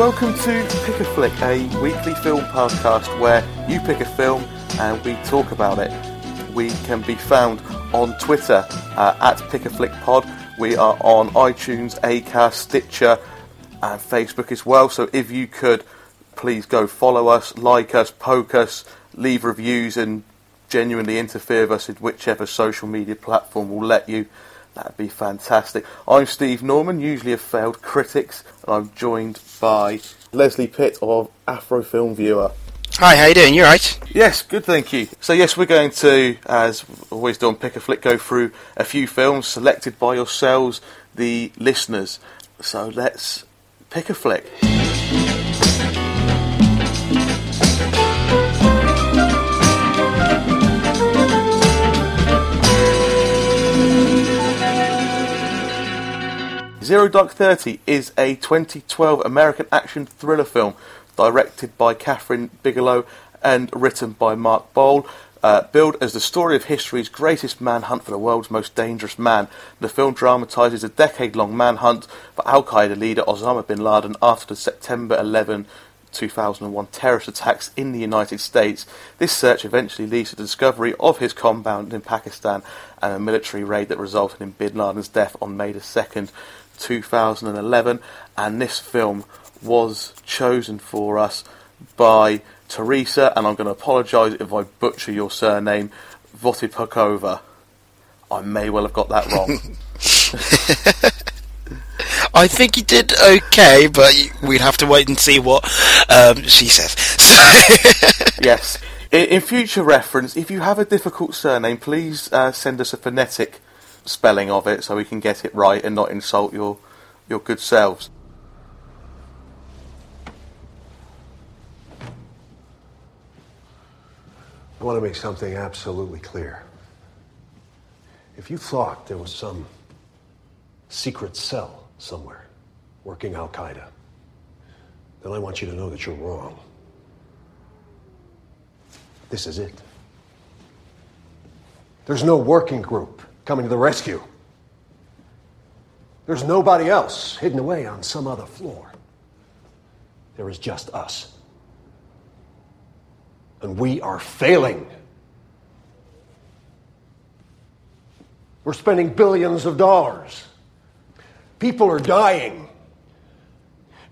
Welcome to Pick a Flick, a weekly film podcast where you pick a film and we talk about it. We can be found on Twitter uh, at Pick a Flick Pod. We are on iTunes, Acast, Stitcher, and Facebook as well. So if you could please go follow us, like us, poke us, leave reviews, and genuinely interfere with us in whichever social media platform will let you. That'd be fantastic. I'm Steve Norman, usually a failed critics, and I'm joined by Leslie Pitt of Afro Film Viewer. Hi, how you doing? You right? Yes, good, thank you. So yes, we're going to, as always do on Pick a Flick, go through a few films selected by yourselves, the listeners. So let's pick a flick. Zero Dark Thirty is a 2012 American action thriller film directed by Kathryn Bigelow and written by Mark Boal. Uh, billed as the story of history's greatest manhunt for the world's most dangerous man, the film dramatises a decade long manhunt for Al Qaeda leader Osama bin Laden after the September 11, 2001 terrorist attacks in the United States. This search eventually leads to the discovery of his compound in Pakistan and a military raid that resulted in bin Laden's death on May the 2nd, 2011. And this film was chosen for us by Teresa, and I'm going to apologise if I butcher your surname, Votipakova. I may well have got that wrong. I think you did okay, but we'd have to wait and see what um, she says. yes. In, in, future reference, if you have a difficult surname, please uh, send us a phonetic spelling of it so we can get it right and not insult your your good selves. I want to make something absolutely clear. If you thought there was some secret cell somewhere working Al Qaeda, then I want you to know that you're wrong. This is it. There's no working group coming to the rescue. There's nobody else hidden away on some other floor. There is just us. And we are failing. We're spending billions of dollars. People are dying.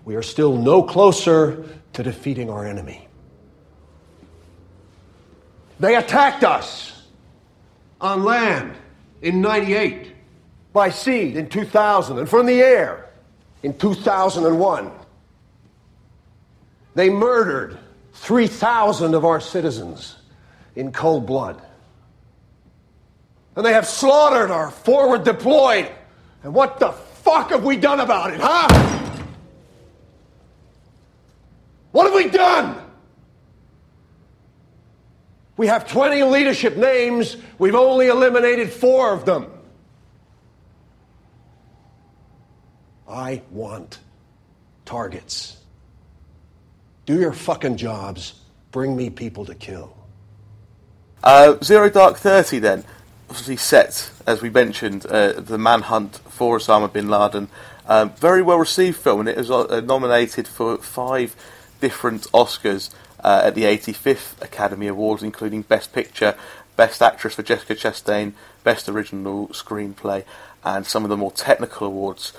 We are still no closer to defeating our enemy. They attacked us on land in 98, by sea in 2000, and from the air in 2001. They murdered 3,000 of our citizens in cold blood. And they have slaughtered our forward deployed. And what the fuck have we done about it, huh? What have we done? We have 20 leadership names. We've only eliminated four of them. I want targets. Do your fucking jobs. Bring me people to kill. Uh, Zero Dark Thirty, then. obviously set, as we mentioned, uh, the manhunt for Osama bin Laden. Um, very well received film, and it was uh, nominated for five different Oscars uh, at the 85th Academy Awards, including Best Picture, Best Actress for Jessica Chastain, Best Original Screenplay, and some of the more technical awards.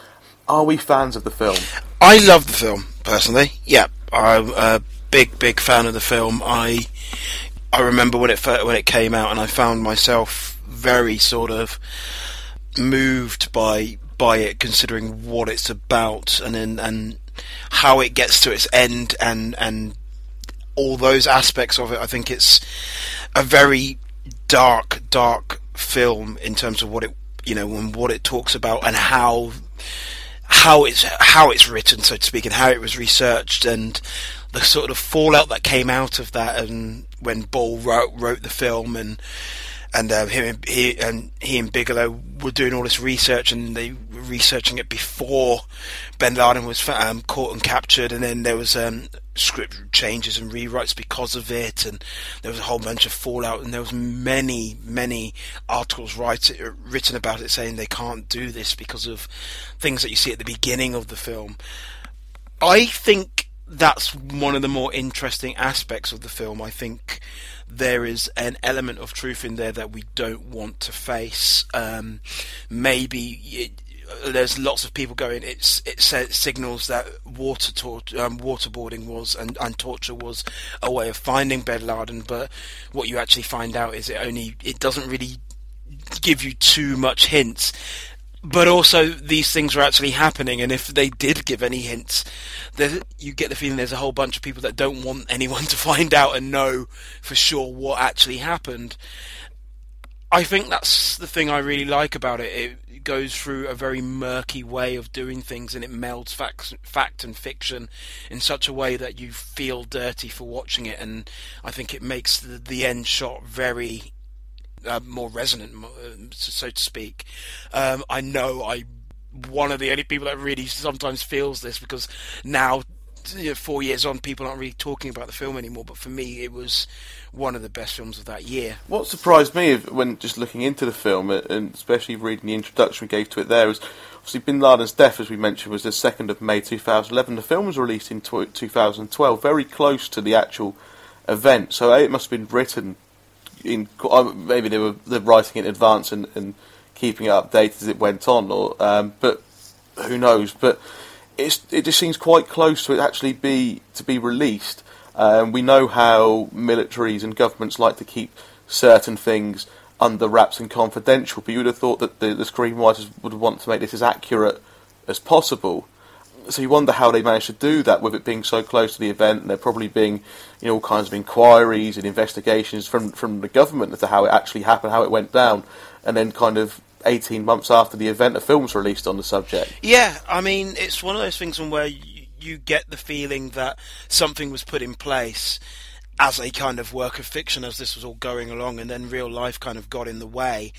Are we fans of the film? I love the film personally. Yeah, I'm a big, big fan of the film. I I remember when it when it came out, and I found myself very sort of moved by by it, considering what it's about, and and, how it gets to its end, and and all those aspects of it. I think it's a very dark, dark film in terms of what it you know and what it talks about and how how it's how it's written, so to speak, and how it was researched, and the sort of fallout that came out of that, and when Boal wrote, wrote the film, and and uh, him he and he and Bigelow were doing all this research, and they were researching it before Bin Laden was um, caught and captured, and then there was um, script changes and rewrites because of it, and there was a whole bunch of fallout, and there was many many articles write, written about it saying they can't do this because of things that you see at the beginning of the film. I think that's one of the more interesting aspects of the film. I think there is an element of truth in there that we don't want to face. Um, maybe it, there's lots of people going. It's it says, signals that water tor- um, waterboarding was and, and torture was a way of finding Bin Laden, but what you actually find out is it only it doesn't really give you too much hints but also these things are actually happening, and if they did give any hints, you get the feeling there's a whole bunch of people that don't want anyone to find out and know for sure what actually happened. I think that's the thing I really like about it. It goes through a very murky way of doing things, and it melds fact, fact and fiction in such a way that you feel dirty for watching it. And I think it makes the, the end shot very uh, more resonant, uh, so to speak. Um, I know I one of the only people that really sometimes feels this because now you know, four years on, people aren't really talking about the film anymore. But for me, it was one of the best films of that year. What surprised me when just looking into the film, and especially reading the introduction we gave to it, there was obviously Bin Laden's death, as we mentioned, was the second of May 2011. The film was released in 2012, very close to the actual event. So it must have been written in uh, maybe they were writing in advance and, and keeping it updated as it went on, or um, but who knows? But it's it just seems quite close to it actually be to be released. Um, we know how militaries and governments like to keep certain things under wraps and confidential, but you would have thought that the, the screenwriters would want to make this as accurate as possible so you wonder how they managed to do that with it being so close to the event, and there probably being you know all kinds of inquiries and investigations from from the government as to how it actually happened, how it went down, and then kind of 18 months after the event, a film's released on the subject. Yeah, I mean, it's one of those things where you, get the feeling that something was put in place as a kind of work of fiction as this was all going along, and then real life kind of got in the way.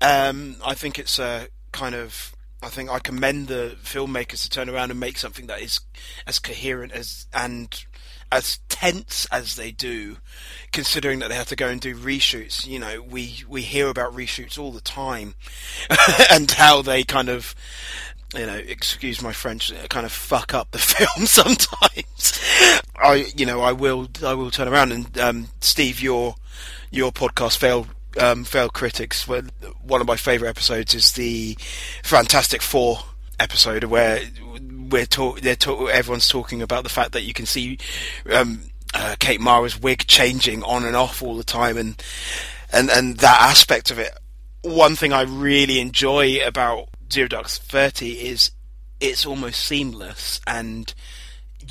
Um, I think it's a kind of I think I commend the filmmakers to turn around and make something that is as coherent as and as tense as they do, considering that they have to go and do reshoots. You know, we we hear about reshoots all the time, and how they kind of, you know, excuse my French, kind of fuck up the film sometimes. I, you know, I will I will turn around and um, Steve, your your podcast failed um, failed critics. One of my favourite episodes is the Fantastic Four episode where we're talk- they're talk- everyone's talking about the fact that you can see um, uh, Kate Mara's wig changing on and off all the time, and and and that aspect of it. One thing I really enjoy about Zero Dark Thirty is it's almost seamless and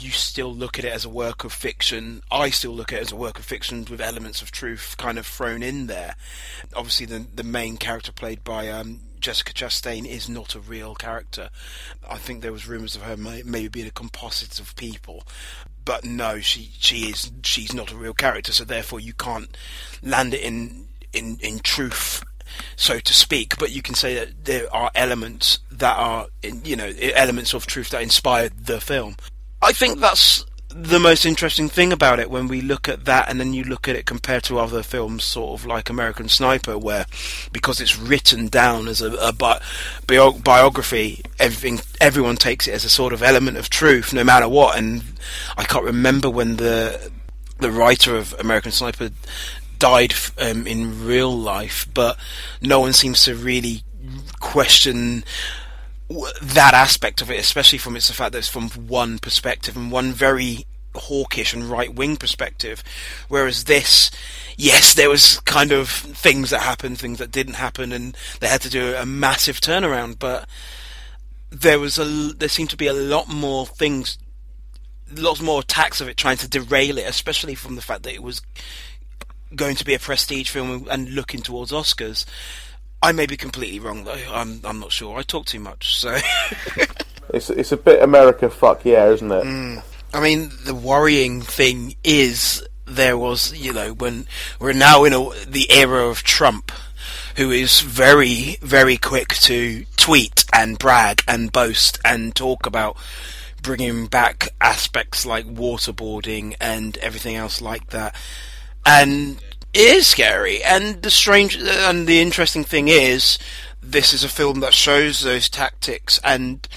you still look at it as a work of fiction. I still look at it as a work of fiction with elements of truth kind of thrown in there. Obviously, the the main character played by um, Jessica Chastain is not a real character. I think there was rumours of her may, maybe being a composite of people, but no, she she is she's not a real character. So therefore, you can't land it in in in truth so to speak, but you can say that there are elements that are, you know, elements of truth that inspired the film. I think that's the most interesting thing about it when we look at that and then you look at it compared to other films sort of like American Sniper where because it's written down as a, a bi- bio- biography everything everyone takes it as a sort of element of truth no matter what. And I can't remember when the the writer of American Sniper died um, in real life but no one seems to really question that aspect of it, especially from it's the fact that it's from one perspective and one very hawkish and right wing perspective. Whereas this, yes, there was kind of things that happened, things that didn't happen, and they had to do a massive turnaround. But there was a there seemed to be a lot more things, lots more attacks of it trying to derail it, especially from the fact that it was going to be a prestige film and looking towards Oscars. I may be completely wrong though. I'm I'm not sure. I talk too much, so. it's it's a bit America fuck yeah, isn't it? Mm. I mean, the worrying thing is there was, you know, when we're now in a, the era of Trump, who is very, very quick to tweet and brag and boast and talk about bringing back aspects like waterboarding and everything else like that. And is scary. And the strange and the interesting thing is, this is a film that shows those tactics and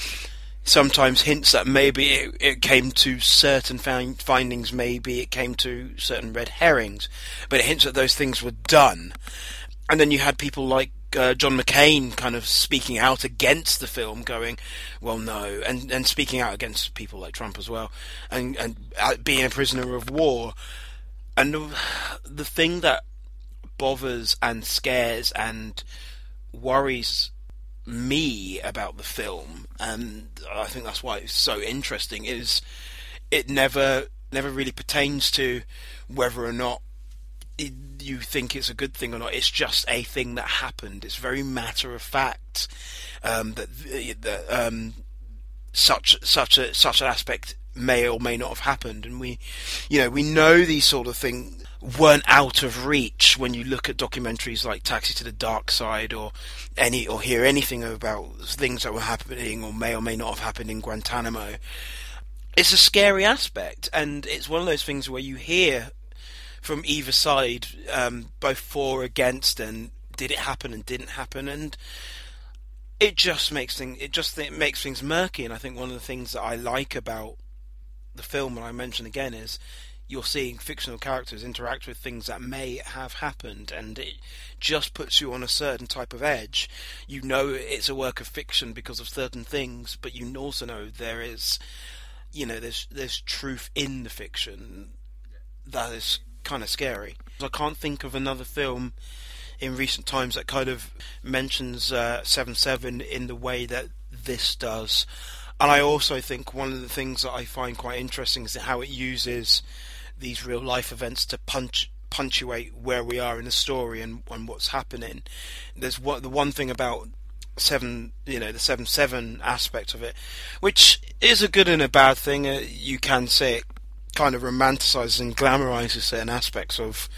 sometimes hints that maybe it, it came to certain find, findings, maybe it came to certain red herrings, but it hints that those things were done. And then you had people like uh, John McCain kind of speaking out against the film, going, "Well, no," and and speaking out against people like Trump as well, and and uh, being a prisoner of war. And the thing that bothers and scares and worries me about the film, and I think that's why it's so interesting. Is it never never really pertains to whether or not it, you think it's a good thing or not. It's just a thing that happened. It's very matter of fact um, that that um, such such a such an aspect may or may not have happened, and we, you know, we know these sort of things weren't out of reach when you look at documentaries like Taxi to the Dark Side or any or hear anything about things that were happening or may or may not have happened in Guantanamo. It's a scary aspect, and it's one of those things where you hear from either side, um, both for, against, and did it happen and didn't happen, and it just makes things it just it makes things murky. And I think one of the things that I like about the film, and I mention again, is you're seeing fictional characters interact with things that may have happened, and it just puts you on a certain type of edge. You know it's a work of fiction because of certain things, but you also know there is, you know, there's there's truth in the fiction that is kind of scary. I can't think of another film in recent times that kind of mentions uh, Seven Seven in the way that this does. And I also think one of the things that I find quite interesting is how it uses these real life events to punch punctuate where we are in the story and, and what's happening. There's what the one thing about seven, you know, the seven seven aspect of it, which is a good and a bad thing. Uh, you can say it kind of romanticizes and glamorizes certain aspects of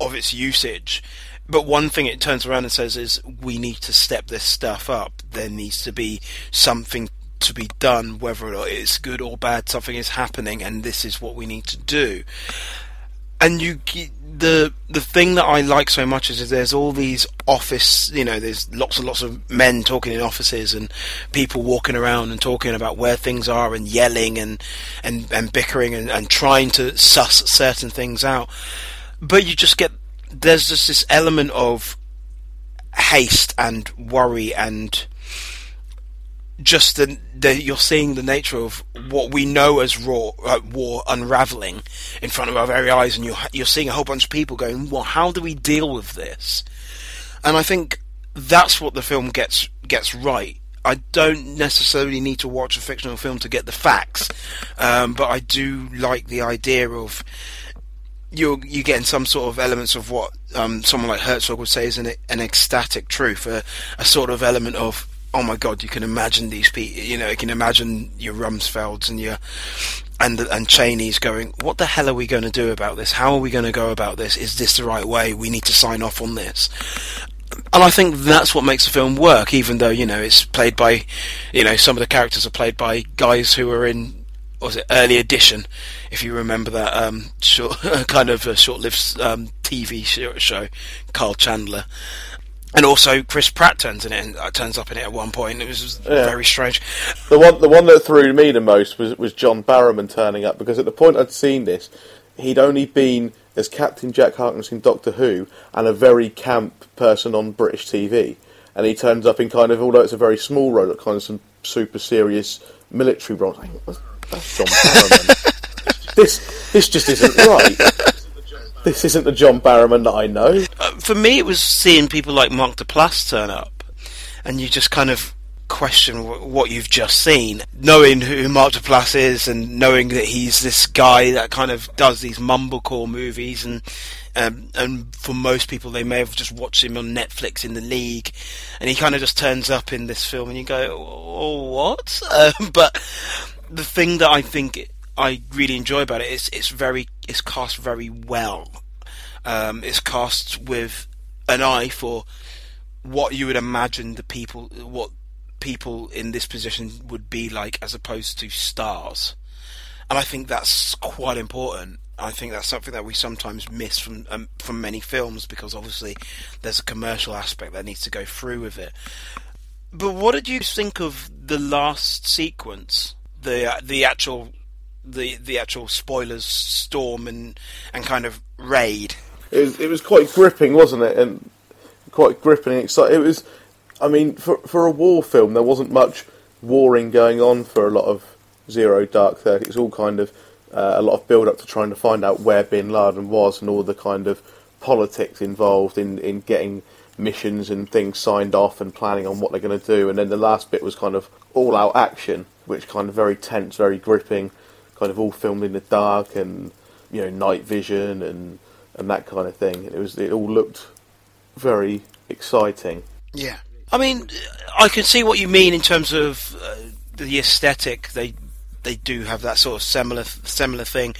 of its usage. But one thing it turns around and says is we need to step this stuff up. There needs to be something to be done, whether it's good or bad. Something is happening, and this is what we need to do. And you, the the thing that I like so much is, is there's all these office, you know, there's lots and lots of men talking in offices and people walking around and talking about where things are and yelling and and, and bickering and, and trying to suss certain things out. But you just get there's just this element of haste and worry and just the, the, you're seeing the nature of what we know as raw uh, war unraveling in front of our very eyes, and you're you're seeing a whole bunch of people going, "Well, how do we deal with this?" And I think that's what the film gets gets right. I don't necessarily need to watch a fictional film to get the facts, um, but I do like the idea of you're you getting some sort of elements of what um, someone like Herzog would say is an, an ecstatic truth, a, a sort of element of oh my god, you can imagine these people. You know, you can imagine your Rumsfelds and your and and Cheneys going, what the hell are we going to do about this? How are we going to go about this? Is this the right way? We need to sign off on this. And I think that's what makes the film work, even though you know it's played by, you know, some of the characters are played by guys who are in was it early edition, if you remember that um, short, kind of short-lived um, TV show, Kyle Chandler. And also, Chris Pratt turns in it and uh, turns up in it at one point. It was yeah. very strange. The one, the one that threw me the most was was John Barrowman turning up because at the point I'd seen this, he'd only been as Captain Jack Harkness in Doctor Who and a very camp person on British TV, and he turns up in kind of although it's a very small role, at kind of some super serious military role. That's John Barrowman. this this just isn't right. This isn't the John Barrowman that I know. Uh, for me, it was seeing people like Mark Duplass turn up, and you just kind of question w- what you've just seen. Knowing who Mark Duplass is, and knowing that he's this guy that kind of does these mumblecore movies, and um, and for most people, they may have just watched him on Netflix in the League, and he kind of just turns up in this film, and you go, "Oh, what?" Uh, but the thing that I think I really enjoy about it is it's very it's cast very well. Um, it's cast with an eye for what you would imagine the people what people in this position would be like as opposed to stars. And I think that's quite important. I think that's something that we sometimes miss from um, from many films because obviously there's a commercial aspect that needs to go through with it. But what did you think of the last sequence? the the actual the the actual spoilers storm and and kind of raid. It was it was quite gripping, wasn't it? And quite gripping and exciting. It was. I mean, for for a war film, there wasn't much warring going on for a lot of Zero Dark Thirty. It's all kind of uh, a lot of build up to trying to find out where Bin Laden was and all the kind of politics involved in in getting missions and things signed off and planning on what they're going to do. And then the last bit was kind of all out action which kind of very tense, very gripping, kind of all filmed in the dark and you know night vision and and that kind of thing. It was it all looked very exciting. Yeah, I mean, I can see what you mean in terms of uh, the aesthetic. They they do have that sort of similar similar thing.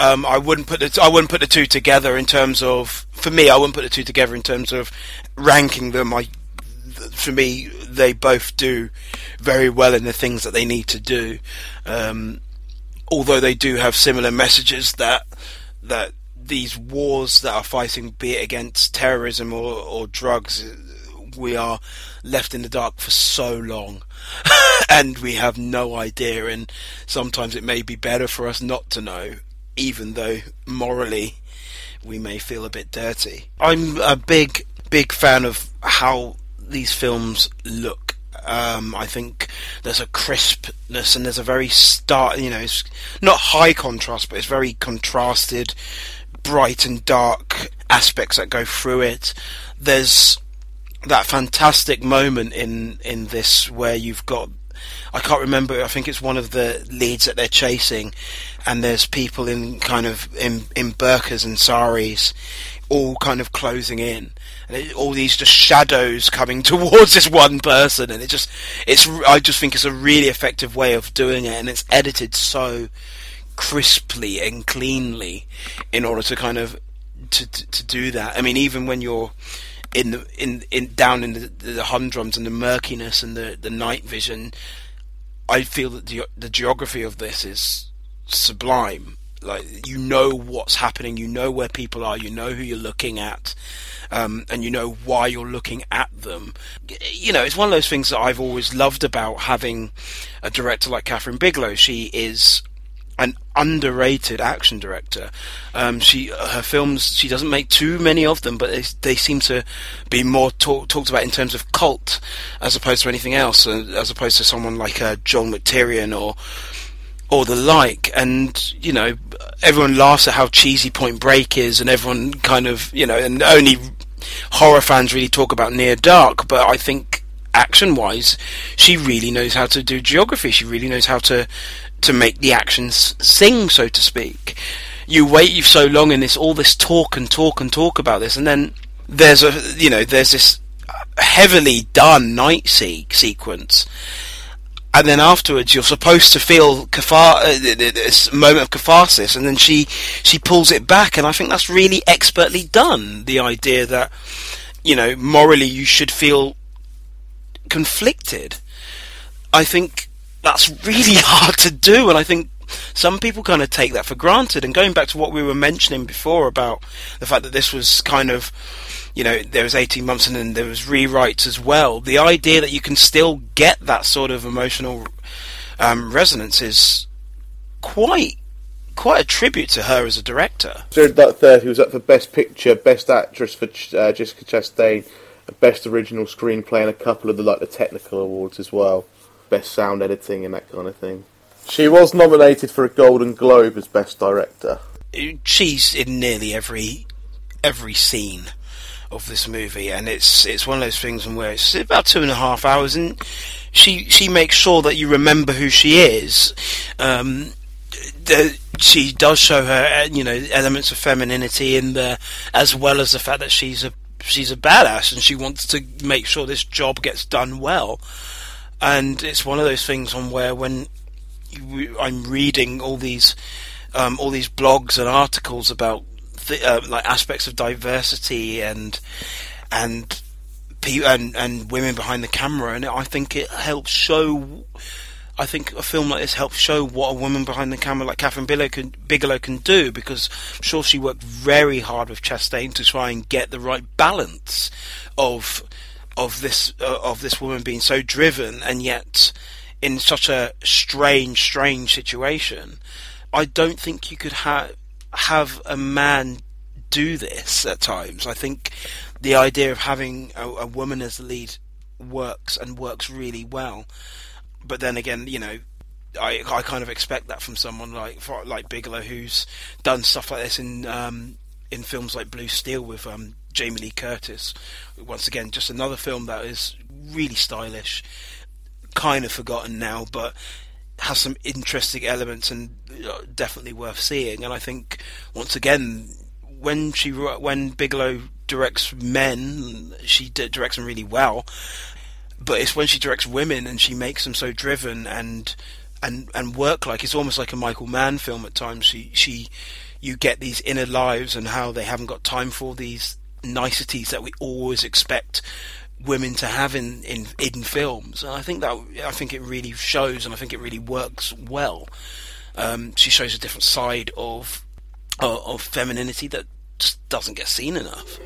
Um, I wouldn't put the I wouldn't put the two together in terms of for me. I wouldn't put the two together in terms of ranking them. I for me, they both do very well in the things that they need to do. Um, although they do have similar messages that that these wars that are fighting, be it against terrorism or, or drugs, we are left in the dark for so long, and we have no idea. And sometimes it may be better for us not to know, even though morally we may feel a bit dirty. I'm a big, big fan of how these films look. Um, I think there's a crispness and there's a very start, you know, it's not high contrast, but it's very contrasted, bright and dark aspects that go through it. There's that fantastic moment in in this where you've got I can't remember. I think it's one of the leads that they're chasing, and there's people in kind of in in burqas and saris, all kind of closing in, it, all these just shadows coming towards this one person, and it just it's I just think it's a really effective way of doing it, and it's edited so crisply and cleanly in order to kind of to to, to do that. I mean, even when you're in the in in down in the, the humdrums and the murkiness and the the night vision, I feel that the the geography of this is sublime like you know what's happening, you know where people are, you know who you're looking at, um, and you know why you're looking at them. You know, it's one of those things that I've always loved about having a director like Kathryn Bigelow. She is an underrated action director. Um, she her films she doesn't make too many of them, but they, they seem to be more talk, talked about in terms of cult as opposed to anything else, uh, as opposed to someone like uh, John McTiernan or or the like. And, you know, everyone laughs at how cheesy Point Break is, and everyone kind of, you know, and only horror fans really talk about Near Dark, but I think action wise, she really knows how to do geography. She really knows how to, to make the actions sing, so to speak. You wait you so long in this, all this talk and talk and talk about this, and then there's a, you know, there's this heavily done night se- sequence and then afterwards you're supposed to feel cathar- uh, this moment of catharsis, and then she she pulls it back, and I think that's really expertly done. The idea that you know morally you should feel conflicted, I think that's really hard to do, and I think some people kind of take that for granted. And going back to what we were mentioning before about the fact that this was kind of, you know, there was 18 months and then there was rewrites as well. The idea that you can still get that sort of emotional um, resonance is quite quite a tribute to her as a director. Zero Dark Thirty was up for Best Picture, Best Actress for uh, Jessica Chastain, Best Original Screenplay, and a couple of the like the technical awards as well, Best Sound Editing and that kind of thing. She was nominated for a Golden Globe as Best Director. She's in nearly every every scene of this movie, and it's it's one of those things where it's about two and a half hours, and she she makes sure that you remember who she is. Um, the, she does show her, uh, you know, elements of femininity in there, as well as the fact that she's a she's a badass and she wants to make sure this job gets done well. And it's one of those things on where when I'm reading all these um, all these blogs and articles about th- uh, like aspects of diversity and and and and women behind the camera, and I think it helps show I think a film like this helps show what a woman behind the camera like Kathryn Bigelow can, Bigelow can do because I'm sure she worked very hard with Chastain to try and get the right balance of of this uh, of this woman being so driven and yet in such a strange strange situation. I don't think you could have have a man do this at times. I think the idea of having a, a woman as the lead works and works really well but then again, you know, I I kind of expect that from someone like like Bigelow, who's done stuff like this in um, in films like Blue Steel with um, Jamie Lee Curtis. Once again, just another film that is really stylish, kind of forgotten now, but has some interesting elements and uh, definitely worth seeing. And I think once again, when she when Bigelow directs men, she directs them really well but it's when she directs women and she makes them so driven and and and work like it's almost like a Michael Mann film at times. She she you get these inner lives and how they haven't got time for these niceties that we always expect women to have in, in, in films. And I think that I think it really shows and I think it really works well. Um, she shows a different side of of femininity that just doesn't get seen enough.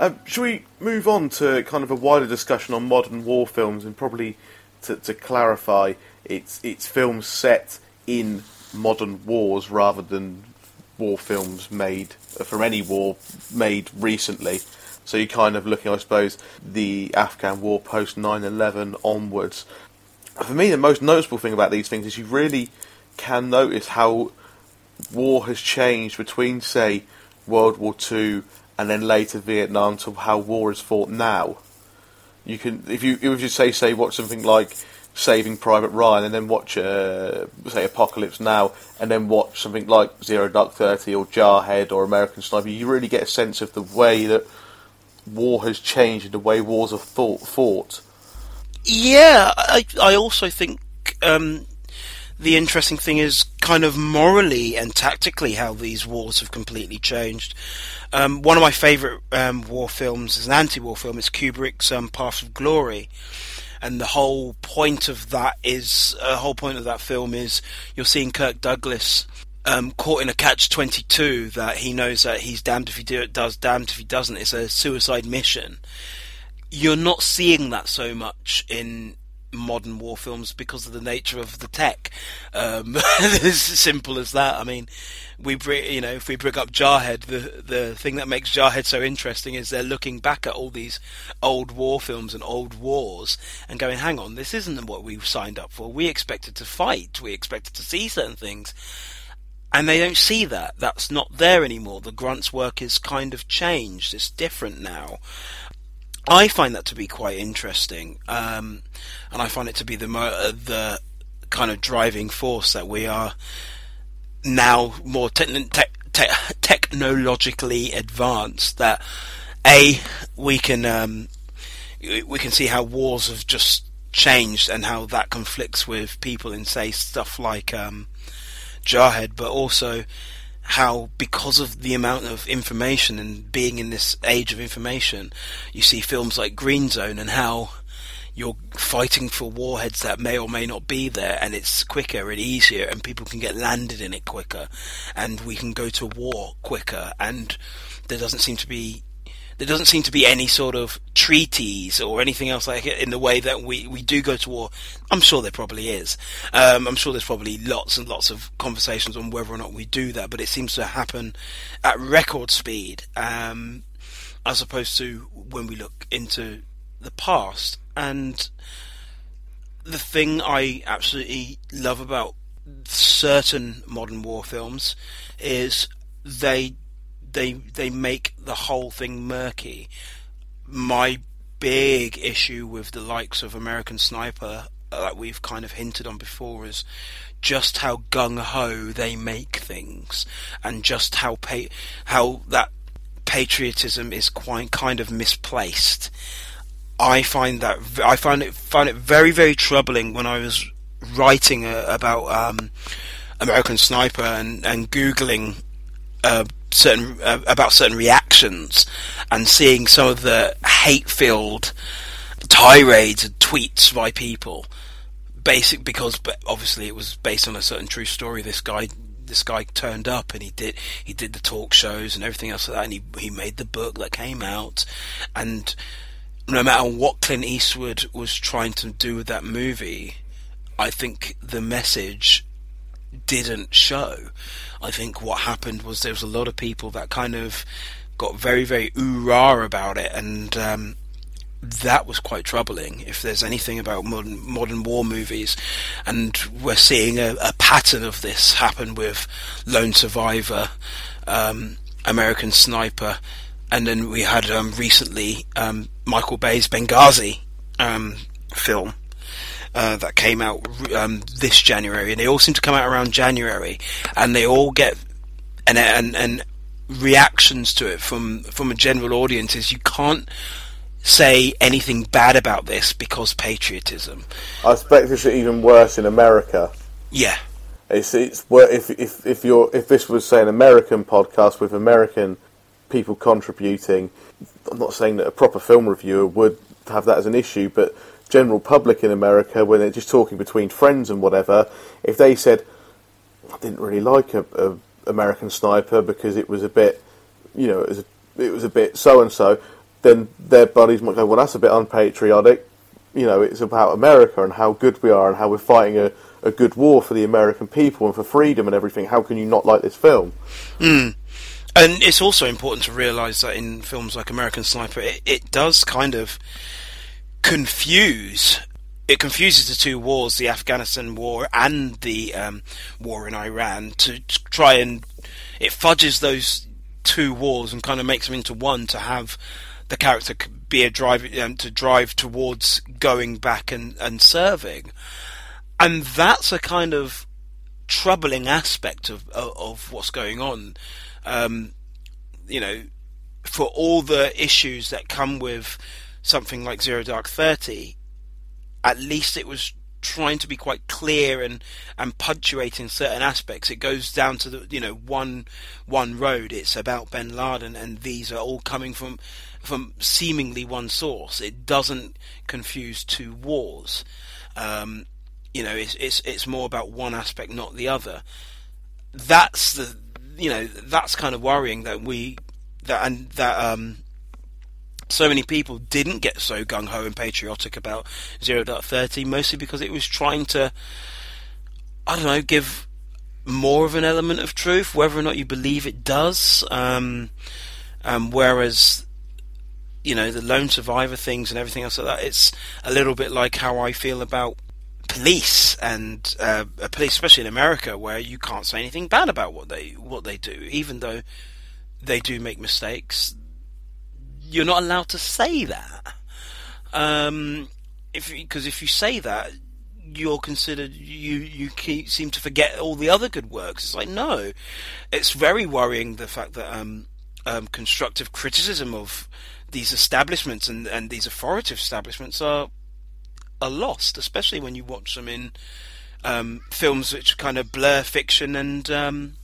Uh, should we move on to kind of a wider discussion on modern war films and probably to, to clarify it's it's films set in modern wars rather than war films made from any war made recently. So you're kind of looking, I suppose, the Afghan war post 9/11 onwards. For me, the most noticeable thing about these things is you really can notice how war has changed between, say, World War Two and then later Vietnam to how war is fought now. You can, if you if you say say watch something like Saving Private Ryan, and then watch uh, say Apocalypse Now, and then watch something like Zero Dark Thirty or Jarhead or American Sniper, you really get a sense of the way that war has changed and the way wars are fought. fought. Yeah, I I also think um, the interesting thing is kind of morally and tactically how these wars have completely changed. Um, one of my favourite um, war films is an anti-war film. It's Kubrick's um, Path of Glory, and the whole point of that is a uh, whole point of that film is you're seeing Kirk Douglas um, caught in a catch twenty two that he knows that he's damned if he do it, does damned if he doesn't. It's a suicide mission. You're not seeing that so much in modern war films because of the nature of the tech. Um, as simple as that. I mean, we bring, you know, if we bring up Jarhead, the the thing that makes Jarhead so interesting is they're looking back at all these old war films and old wars and going, hang on, this isn't what we signed up for. We expected to fight. We expected to see certain things. And they don't see that. That's not there anymore. The Grunt's work is kind of changed. It's different now. I find that to be quite interesting, um, and I find it to be the uh, the kind of driving force that we are now more te- te- technologically advanced. That a we can um, we can see how wars have just changed and how that conflicts with people in say stuff like um, Jarhead, but also how because of the amount of information and being in this age of information, you see films like Green Zone and how you're fighting for warheads that may or may not be there, and it's quicker and easier, and people can get landed in it quicker, and we can go to war quicker, and there doesn't seem to be there doesn't seem to be any sort of treaties or anything else like it in the way that we, we do go to war. I'm sure there probably is. Um, I'm sure there's probably lots and lots of conversations on whether or not we do that, but it seems to happen at record speed, um, as opposed to when we look into the past. And the thing I absolutely love about certain modern war films is they they they make the whole thing murky. My big issue with the likes of American Sniper uh, that we've kind of hinted on before is just how gung ho they make things, and just how pa- how that patriotism is quite kind of misplaced. I find that I find it find it very very troubling when I was writing uh, about um, American Sniper and and googling uh, certain uh, about certain reactions and seeing some of the hate-filled tirades and tweets by people. Basic because obviously it was based on a certain true story. This guy this guy turned up and he did he did the talk shows and everything else like that and he he made the book that came out. And no matter what Clint Eastwood was trying to do with that movie I think the message didn't show I think what happened was there was a lot of people that kind of got very, very ooh rah about it, and um, that was quite troubling. If there's anything about modern modern war movies, and we're seeing a, a pattern of this happen with Lone Survivor, um, American Sniper, and then we had um, recently um, Michael Bay's Benghazi um, film uh, that came out um, this January, and they all seem to come out around January, and they all get and and and reactions to it from from a general audience is you can't say anything bad about this because patriotism. I expect this is even worse in America. Yeah. It's it's if if if you're if this was say an American podcast with American people contributing, I'm not saying that a proper film reviewer would have that as an issue, but general public in America, when they're just talking between friends and whatever, if they said, I didn't really like a, a American Sniper because it was a bit, you know, it was a, it was a bit so and so, then their buddies might go, well, that's a bit unpatriotic. You know, it's about America and how good we are and how we're fighting a, a good war for the American people and for freedom and everything. How can you not like this film? Mm. And it's also important to realise that in films like American Sniper, it, it does kind of confuse it confuses the two wars, the Afghanistan war and the um, war in Iran, to, try and it fudges those two wars and kind of makes them into one to have the character be a drive um, to drive towards going back and, and serving, and that's a kind of troubling aspect of of, of what's going on. Um, you know, for all the issues that come with something like Zero Dark Thirty, at least it was trying to be quite clear and and punctuating certain aspects. It goes down to the you know one one road. It's about Bin Laden, and these are all coming from from seemingly one source. It doesn't confuse two wars. Um, you know, it's it's it's more about one aspect, not the other. That's the you know that's kind of worrying that we that and that um so many people didn't get so gung ho and patriotic about Zero Dark Thirty, mostly because it was trying to, I don't know, give more of an element of truth, whether or not you believe it does. Um, um, whereas, you know, the lone survivor things and everything else like that, it's a little bit like how I feel about police and uh, police, especially in America, where you can't say anything bad about what they what they do, even though they do make mistakes you're not allowed to say that. Um, if because if you say that, you're considered you you keep, seem to forget all the other good works. It's like no, it's very worrying the fact that um, um, constructive criticism of these establishments and, and these authoritative establishments are are lost, especially when you watch them in um, films which kind of blur fiction and um,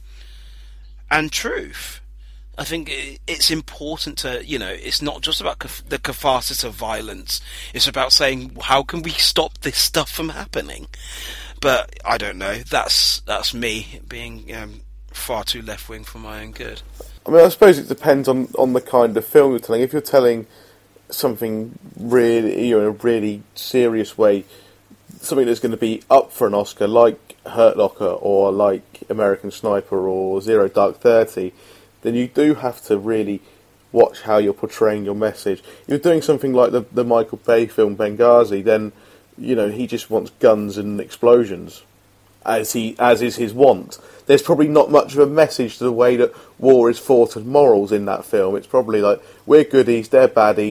and truth. I think it's important to, you know, it's not just about the catharsis of violence. It's about saying, how can we stop this stuff from happening? But I don't know. That's that's me being um, far too left wing for my own good. I mean, I suppose it depends on, on the kind of film you're telling. If you're telling something really, you know, in a really serious way, something that's going to be up for an Oscar, like Hurt Locker or like American Sniper or Zero Dark Thirty, then you do have to really watch how you're portraying your message. If you're doing something like the the Michael Bay film Benghazi, then you know he just wants guns and explosions, as he as is his wont. There's probably not much of a message to the way that war is fought and morals in that film. It's probably like we're goodies, they're baddies.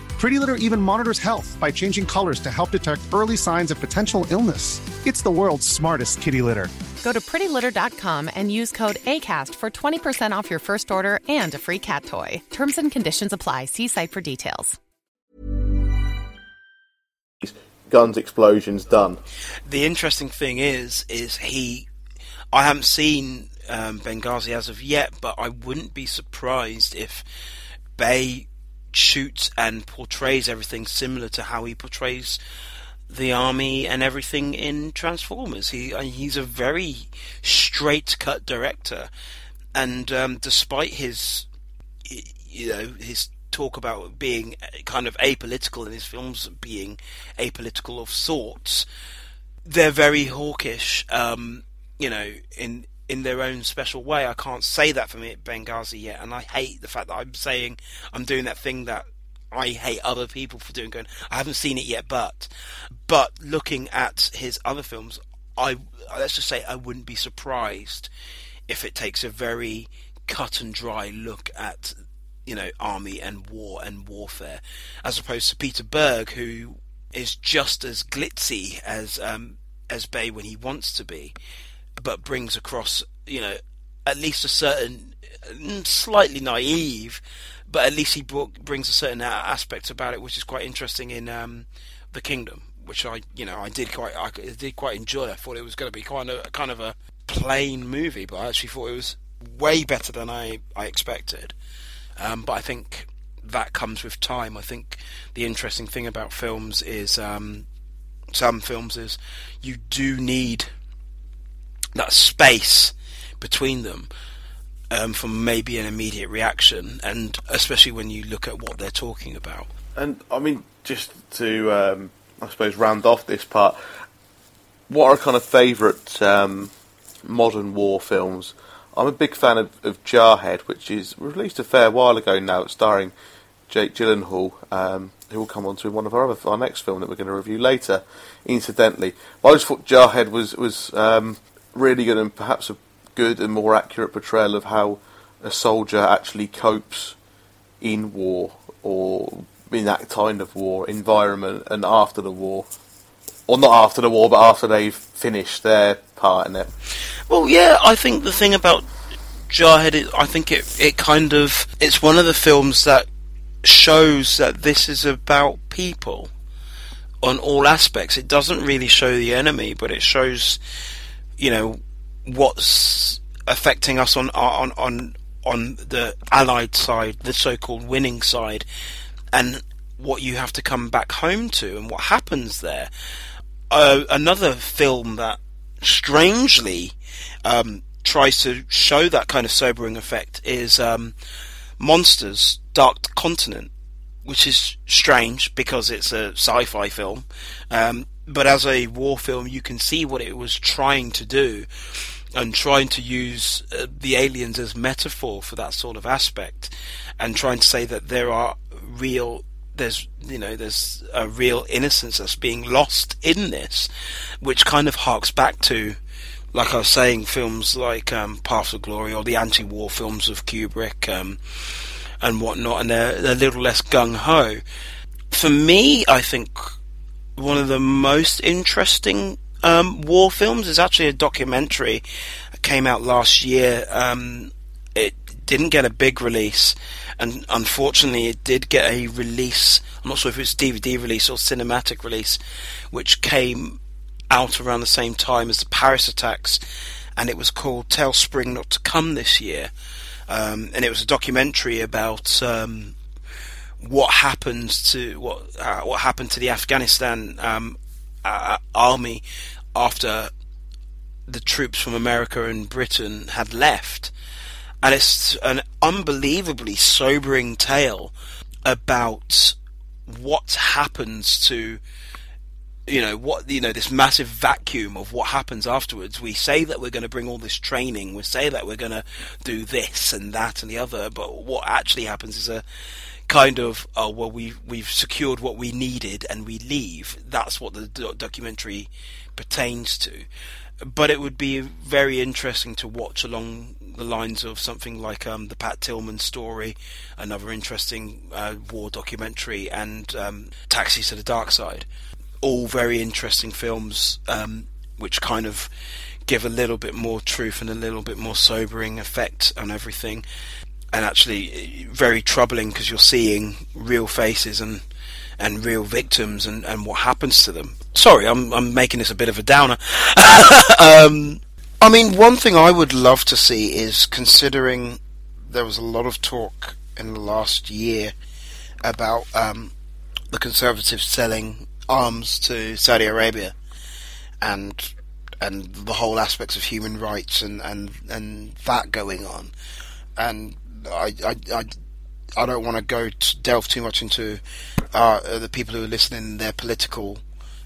Pretty Litter even monitors health by changing colors to help detect early signs of potential illness. It's the world's smartest kitty litter. Go to prettylitter.com and use code ACAST for 20% off your first order and a free cat toy. Terms and conditions apply. See site for details. Guns, explosions, done. The interesting thing is, is he. I haven't seen um, Benghazi as of yet, but I wouldn't be surprised if Bay shoots and portrays everything similar to how he portrays the army and everything in Transformers. He uh, he's a very straight cut director, and um, despite his you know his talk about being kind of apolitical and his films being apolitical of sorts, they're very hawkish. Um, you know, in in their own special way. I can't say that for me at Benghazi yet, and I hate the fact that I'm saying I'm doing that thing that I hate other people for doing. Going, I haven't seen it yet, but but looking at his other films, I let's just say I wouldn't be surprised if it takes a very cut and dry look at you know army and war and warfare, as opposed to Peter Berg, who is just as glitzy as um, as Bay when he wants to be but brings across, you know, at least a certain, slightly naive, but at least he brought, brings a certain aspect about it, which is quite interesting in um, the Kingdom, which I, you know, I did quite, I did quite enjoy. I thought it was going to be kind of, kind of a plain movie, but I actually thought it was way better than I, I expected. Um, but I think that comes with time. I think the interesting thing about films is um, some films is you do need that space between them um, for maybe an immediate reaction, and especially when you look at what they're talking about. And I mean, just to um, I suppose round off this part, what are kind of favourite um, modern war films? I'm a big fan of, of, Jarhead, which is released a fair while ago now, starring Jake Gyllenhaal, um, who will come on to one of our other, our next film that we're going to review later. Incidentally, but I just thought Jarhead was was um, really good and perhaps a good and more accurate portrayal of how a soldier actually copes in war or in that kind of war environment and after the war. Or not after the war, but after they've finished their part in it. Well, yeah, I think the thing about Jarhead, I think it, it kind of, it's one of the films that shows that this is about people on all aspects. It doesn't really show the enemy, but it shows you know, what's affecting us on on on on the allied side, the so-called winning side, and what you have to come back home to and what happens there. Uh, another film that strangely um, tries to show that kind of sobering effect is um, Monsters: Dark Continent, which is strange because it's a sci-fi film, um, but as a war film, you can see what it was trying to do and trying to use uh, the aliens as metaphor for that sort of aspect, and trying to say that there are real there's you know there's a real innocence that's being lost in this, which kind of harks back to, like I was saying, films like um, Path of Glory or the anti-war films of Kubrick um, and whatnot, and they're, they're a little less gung ho. For me, I think one of the most interesting um, war films is actually a documentary that came out last year. Um, it didn't get a big release, and unfortunately, it did get a release. I'm not sure if it was DVD release or cinematic release, which came out around the same time as the Paris attacks, and it was called "Tell Spring Not to Come" this year. Um, and it was a documentary about um, what happens to what uh, what happened to the Afghanistan um, uh, army after the troops from America and Britain had left. And it's an unbelievably sobering tale about what happens to you know what you know this massive vacuum of what happens afterwards we say that we're going to bring all this training we say that we're going to do this and that and the other but what actually happens is a kind of oh well we we've secured what we needed and we leave. That's what the do- documentary pertains to. But it would be very interesting to watch along the lines of something like um, the Pat Tillman story, another interesting uh, war documentary, and um, Taxi to the Dark Side. All very interesting films, um, which kind of give a little bit more truth and a little bit more sobering effect on everything and actually very troubling because you're seeing real faces and and real victims and, and what happens to them. Sorry, I'm I'm making this a bit of a downer. um, I mean, one thing I would love to see is considering there was a lot of talk in the last year about um, the Conservatives selling arms to Saudi Arabia and and the whole aspects of human rights and, and, and that going on. And I, I, I, I don't want to go delve too much into uh, the people who are listening, their political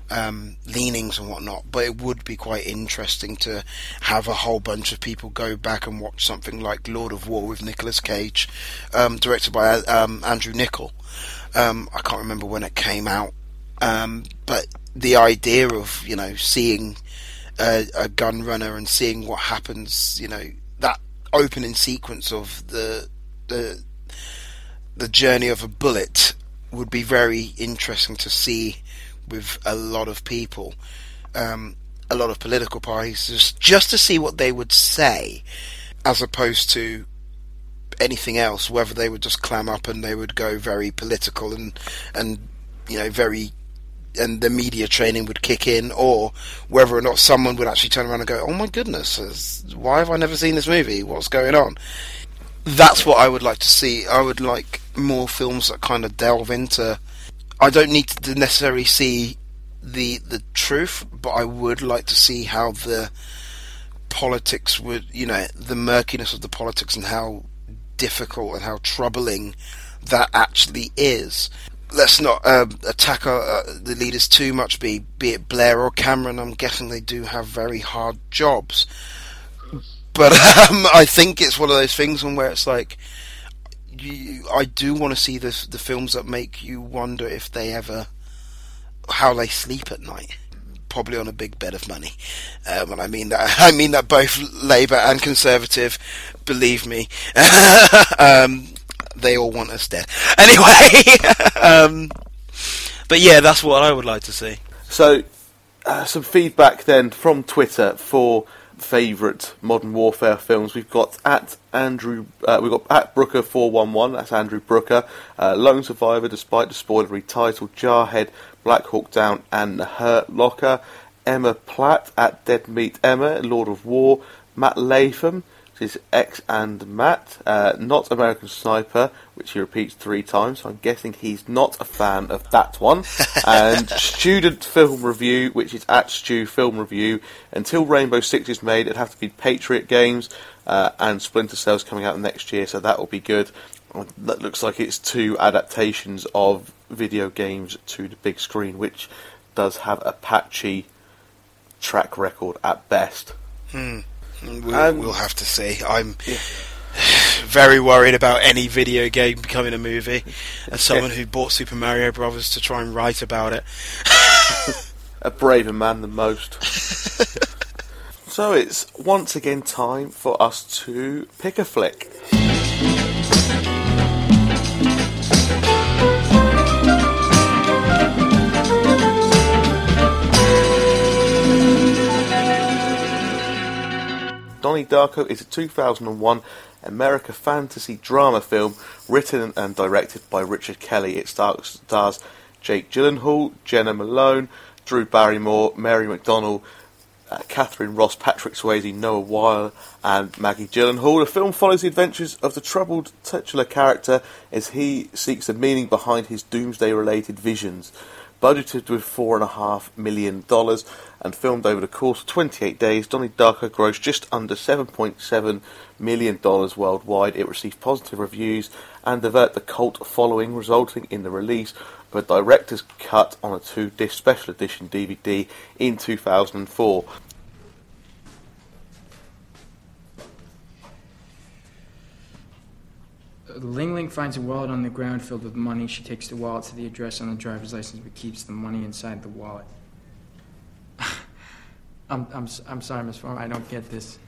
um, leanings and whatnot, but it would be quite interesting to have a whole bunch of people go back and watch something like Lord of War with Nicolas Cage, um, directed by um, Andrew Niccol. Um, I can't remember when it came out, um, but the idea of you know seeing a, a gun runner and seeing what happens, you know that opening sequence of the the the journey of a bullet would be very interesting to see with a lot of people, um, a lot of political parties, just, just to see what they would say, as opposed to anything else. Whether they would just clam up and they would go very political and and you know very and the media training would kick in, or whether or not someone would actually turn around and go, "Oh my goodness, why have I never seen this movie? What's going on?" That's what I would like to see. I would like more films that kind of delve into. I don't need to necessarily see the the truth, but I would like to see how the politics would, you know, the murkiness of the politics and how difficult and how troubling that actually is let's not uh, attack our, uh, the leaders too much. Be be it Blair or Cameron, I'm guessing they do have very hard jobs. But um, I think it's one of those things where it's like, you, I do want to see the the films that make you wonder if they ever how they sleep at night. Probably on a big bed of money, um, and I mean that. I mean that both Labour and Conservative, believe me. um, they all want us dead. Anyway, um, but yeah, that's what I would like to see. So, uh, some feedback then from Twitter for favourite modern warfare films. We've got at Andrew, uh, we've got at Brooker four one one. That's Andrew Brooker. Uh, Lone Survivor, despite the spoilery title, Jarhead, Black Hawk Down, and The Hurt Locker. Emma Platt at Dead Meat Emma, Lord of War. Matt Latham, is X and Matt, uh, not American Sniper, which he repeats three times. So I'm guessing he's not a fan of that one. and Student Film Review, which is at Stu Film Review. Until Rainbow Six is made, it'd have to be Patriot Games, uh, and Splinter Cell's coming out next year, so that will be good. That looks like it's two adaptations of video games to the big screen, which does have a patchy track record at best. Hmm. We'll, um, we'll, have to see. I'm yeah. very worried about any video game becoming a movie, as someone who bought Super Mario Brothers to try and write about it. a braver man than most. so it's once again time for us to pick a flick. Donnie Darko is a 2001 America fantasy drama film written and directed by Richard Kelly. It stars, Jake Gyllenhaal, Jena Malone, Drew Barrymore, Mary McDonnell, uh, Katharine Ross, Patrick Swayze, Noah Wyle, and Maggie Gyllenhaal. The film follows the adventures of the troubled titular character as he seeks the meaning behind his doomsday-related visions budgeted with $4.5 million and filmed over the course of 28 days. Donnie Darko grossed just under $7.7 million worldwide. It received positive reviews and developed a cult following, resulting in the release of a director's cut on a two disc special edition DVD in 2004. Ling Ling finds a wallet on the ground filled with money. She takes the wallet to the address on the driver's license but keeps the money inside the wallet. I'm, I'm, I'm sorry, Miss Farmer, I don't get this.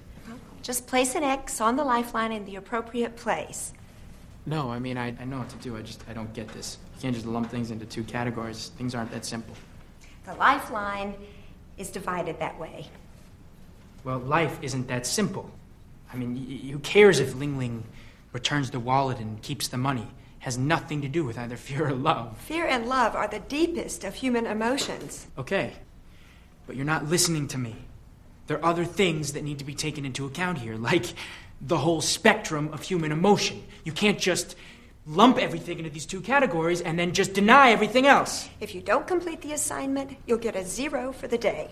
Just place an X on the lifeline in the appropriate place. No, I mean, I, I know what to do. I just, I don't get this. You can't just lump things into two categories. Things aren't that simple. The lifeline is divided that way. Well, life isn't that simple. I mean, y- who cares if Ling Ling returns the wallet and keeps the money has nothing to do with either fear or love. Fear and love are the deepest of human emotions. Okay, but you're not listening to me. There are other things that need to be taken into account here, like the whole spectrum of human emotion. You can't just lump everything into these two categories and then just deny everything else. If you don't complete the assignment, you'll get a zero for the day.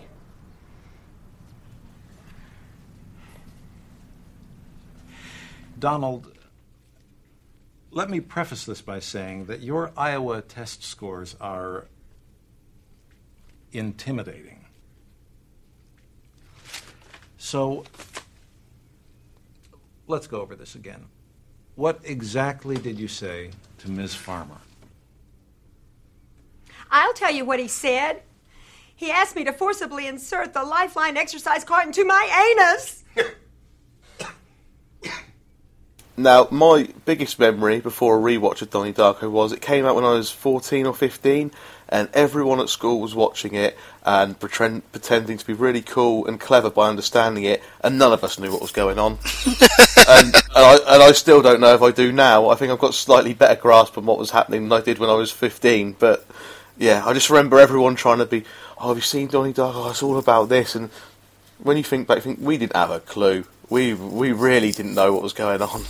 Donald, let me preface this by saying that your Iowa test scores are intimidating. So let's go over this again. What exactly did you say to Ms. Farmer? I'll tell you what he said. He asked me to forcibly insert the lifeline exercise card into my anus. Now, my biggest memory before a rewatch of Donnie Darko was it came out when I was 14 or 15, and everyone at school was watching it and pretend, pretending to be really cool and clever by understanding it, and none of us knew what was going on. and, and, I, and I still don't know if I do now. I think I've got slightly better grasp on what was happening than I did when I was 15, but yeah, I just remember everyone trying to be, oh, have you seen Donnie Darko? Oh, it's all about this, and when you think back, you think we didn't have a clue we we really didn't know what was going on.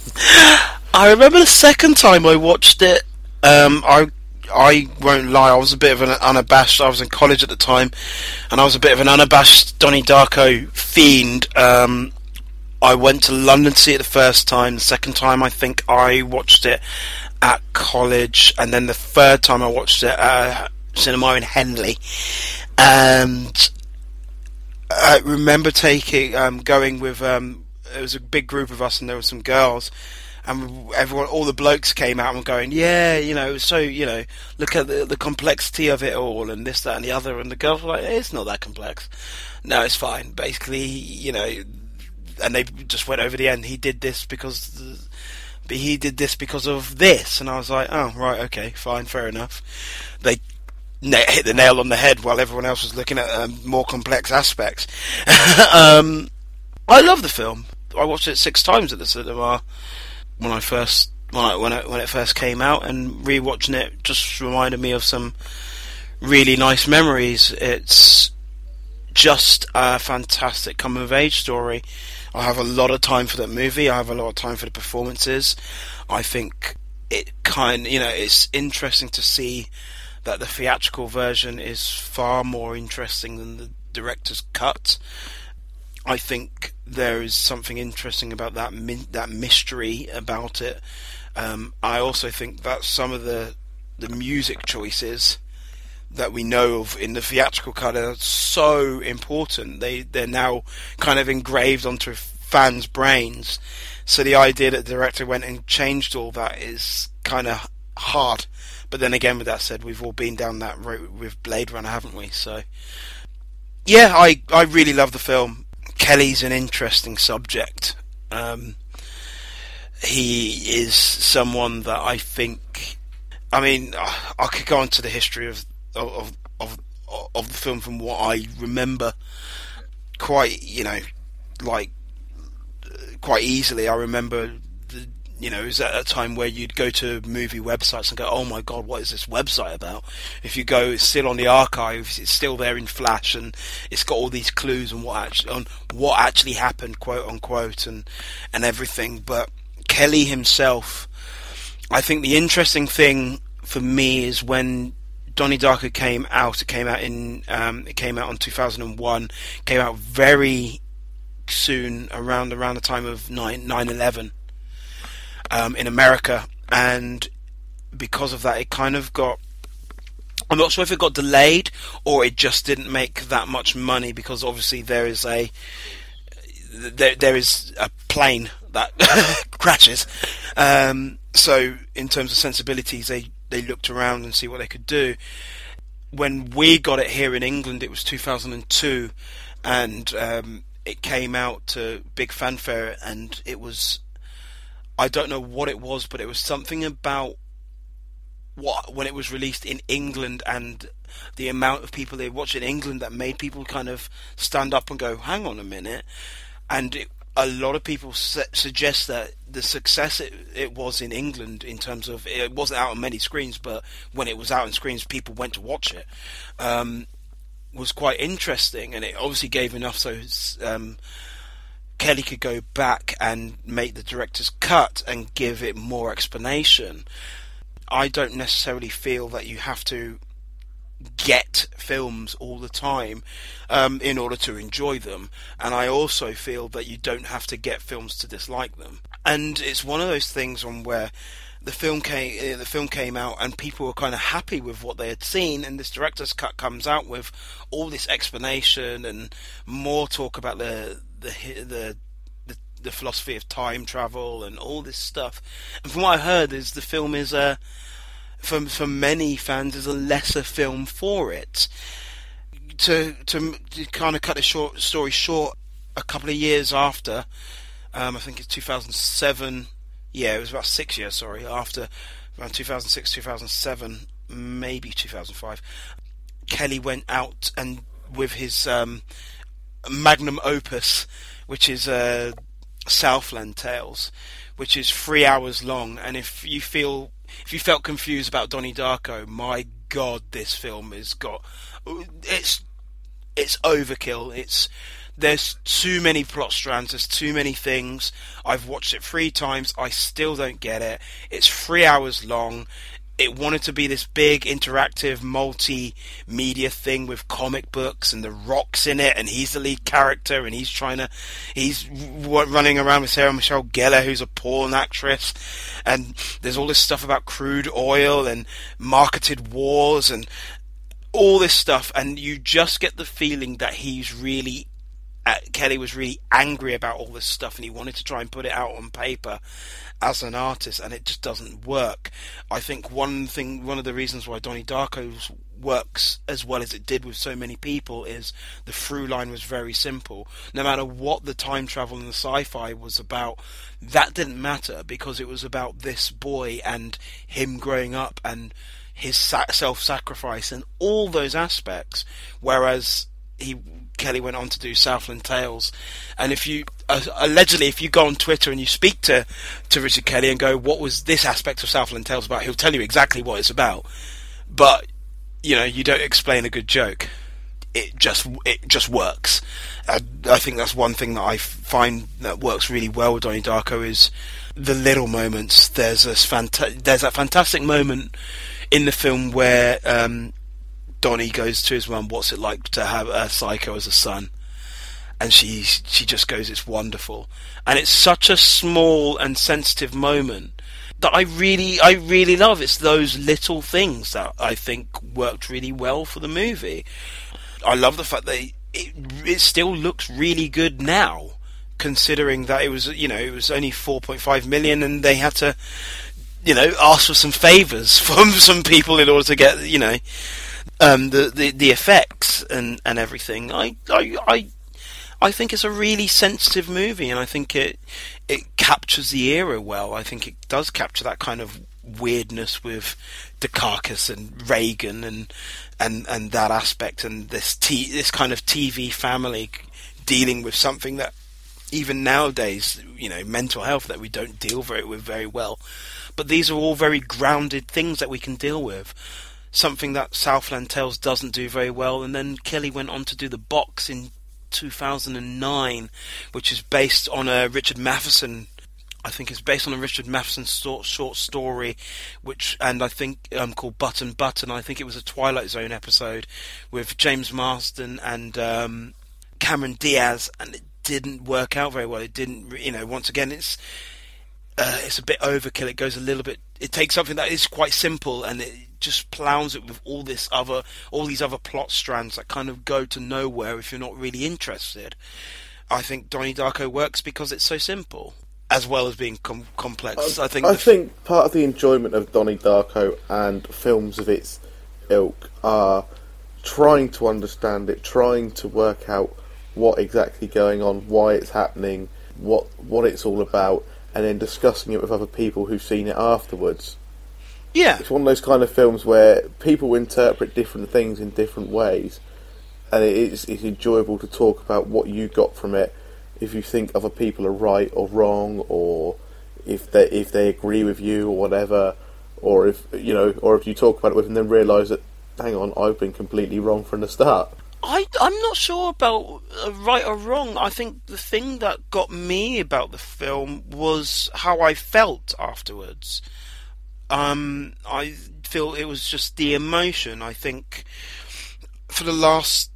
I remember the second time I watched it. Um, I I won't lie, I was a bit of an unabashed. I was in college at the time, and I was a bit of an unabashed Donnie Darko fiend. Um, I went to London to see it the first time. The second time, I think I watched it at college, and then the third time I watched it at cinema in Henley. And I remember taking um, going with um, it was a big group of us, and there were some girls, and everyone, all the blokes came out and were going, yeah, you know, so you know, look at the, the complexity of it all, and this, that, and the other, and the girls were like, it's not that complex. No, it's fine. Basically, you know, and they just went over the end. He did this because. But he did this because of this, and I was like, "Oh, right, okay, fine, fair enough." They hit the nail on the head while everyone else was looking at um, more complex aspects. um, I love the film. I watched it six times at the cinema when I first when I, when it, when it first came out, and rewatching it just reminded me of some really nice memories. It's just a fantastic coming of age story. I have a lot of time for that movie. I have a lot of time for the performances. I think it kind, you know, it's interesting to see that the theatrical version is far more interesting than the director's cut. I think there is something interesting about that that mystery about it. Um, I also think that some of the the music choices that we know of in the theatrical cut are so important. They they're now kind of engraved onto fans' brains. So the idea that the director went and changed all that is kind of hard. But then again, with that said, we've all been down that route with Blade Runner, haven't we? So yeah, I I really love the film. Kelly's an interesting subject. Um, he is someone that I think. I mean, I could go into the history of of of of the film from what I remember quite, you know, like quite easily. I remember you know, it was at a time where you'd go to movie websites and go, "Oh my god, what is this website about?" If you go, it's still on the archives, it's still there in Flash, and it's got all these clues on what actually on what actually happened, quote unquote, and and everything. But Kelly himself, I think the interesting thing for me is when Donnie Darko came out. It came out in um, it came out in 2001. Came out very soon around around the time of 9 11 um, in America, and because of that, it kind of got. I'm not sure if it got delayed or it just didn't make that much money because obviously there is a there there is a plane that crashes. Um, so in terms of sensibilities, they they looked around and see what they could do. When we got it here in England, it was 2002, and um, it came out to big fanfare, and it was I don't know what it was, but it was something about what when it was released in England and the amount of people they watched in England that made people kind of stand up and go, "Hang on a minute," and it, a lot of people su- suggest that the success it, it, was in England in terms of it wasn't out on many screens, but when it was out on screens, people went to watch it. Um, was quite interesting, and it obviously gave enough so um, Kelly could go back and make the director's cut and give it more explanation. I don't necessarily feel that you have to get films all the time um, in order to enjoy them, and I also feel that you don't have to get films to dislike them. And it's one of those things on where the film came uh, the film came out and people were kind of happy with what they had seen and this director's cut comes out with all this explanation and more talk about the the the the, the philosophy of time travel and all this stuff. And from what I heard is the film is a for for many fans is a lesser film for it. To to, to kind of cut the short story short a couple of years after um, I think it's 2007 yeah, it was about six years, sorry, after around 2006, 2007, maybe 2005. Kelly went out and with his um, magnum opus, which is uh, Southland Tales, which is three hours long. And if you feel, if you felt confused about Donnie Darko, my God, this film has got it's it's overkill. It's there's too many plot strands, there's too many things. I've watched it three times, I still don't get it. It's three hours long. It wanted to be this big interactive multimedia thing with comic books and the rocks in it, and he's the lead character, and he's trying to, he's running around with Sarah Michelle Gellar, who's a porn actress, and there's all this stuff about crude oil and marketed wars and all this stuff, and you just get the feeling that he's really Uh, Kelly was really angry about all this stuff and he wanted to try and put it out on paper as an artist and it just doesn't work. I think one thing, one of the reasons why Donnie Darko works as well as it did with so many people is the through line was very simple. No matter what the time travel and the sci-fi was about, that didn't matter because it was about this boy and him growing up and his self-sacrifice and all those aspects. Whereas he Kelly went on to do Southland Tales. And if you uh, allegedly, if you go on Twitter and you speak to to Richard Kelly and go, "What was this aspect of Southland Tales about?" He'll tell you exactly what it's about. But you know, you don't explain a good joke. it just it just works. I, I think that's one thing that I find that works really well with Donnie Darko is the little moments. There's this fanta- there's that fantastic moment in the film where um, Donnie goes to his mum, "What's it like to have a psycho as a son?" And she she just goes, "It's wonderful," and it's such a small and sensitive moment that I really I really love. It's those little things that I think worked really well for the movie. I love the fact that it, it still looks really good now, considering that it was you know it was only 4.5 million and they had to you know ask for some favors from some people in order to get you know um, the, the the effects and and everything. I I I I think it's a really sensitive movie, and I think it it captures the era well. I think it does capture that kind of weirdness with Dukakis and Reagan and and and that aspect, and this t- this kind of TV family dealing with something that even nowadays, you know, mental health that we don't deal very with very well. But these are all very grounded things that we can deal with. Something that Southland Tales doesn't do very well, and then Kelly went on to do the box in 2009, which is based on a Richard Matheson. I think it's based on a Richard Matheson short story, which and I think um, called Button Button. I think it was a Twilight Zone episode with James Marsden and um, Cameron Diaz, and it didn't work out very well. It didn't, you know. Once again, it's uh, it's a bit overkill. It goes a little bit. It takes something that is quite simple and it just plows it with all this other, all these other plot strands that kind of go to nowhere if you're not really interested. I think Donnie Darko works because it's so simple, as well as being com- complex. I, I think. I think part of the enjoyment of Donnie Darko and films of its ilk are trying to understand it, trying to work out what exactly going on, why it's happening, what what it's all about, and then discussing it with other people who've seen it afterwards. Yeah. It's one of those kind of films where people interpret different things in different ways, and it is it's enjoyable to talk about what you got from it. If you think other people are right or wrong, or if they if they agree with you or whatever, or if you know, or if you talk about it with them, then realise that hang on, I've been completely wrong from the start. I, I'm not sure about uh, right or wrong. I think the thing that got me about the film was how I felt afterwards. Um, I feel it was just the emotion. I think for the last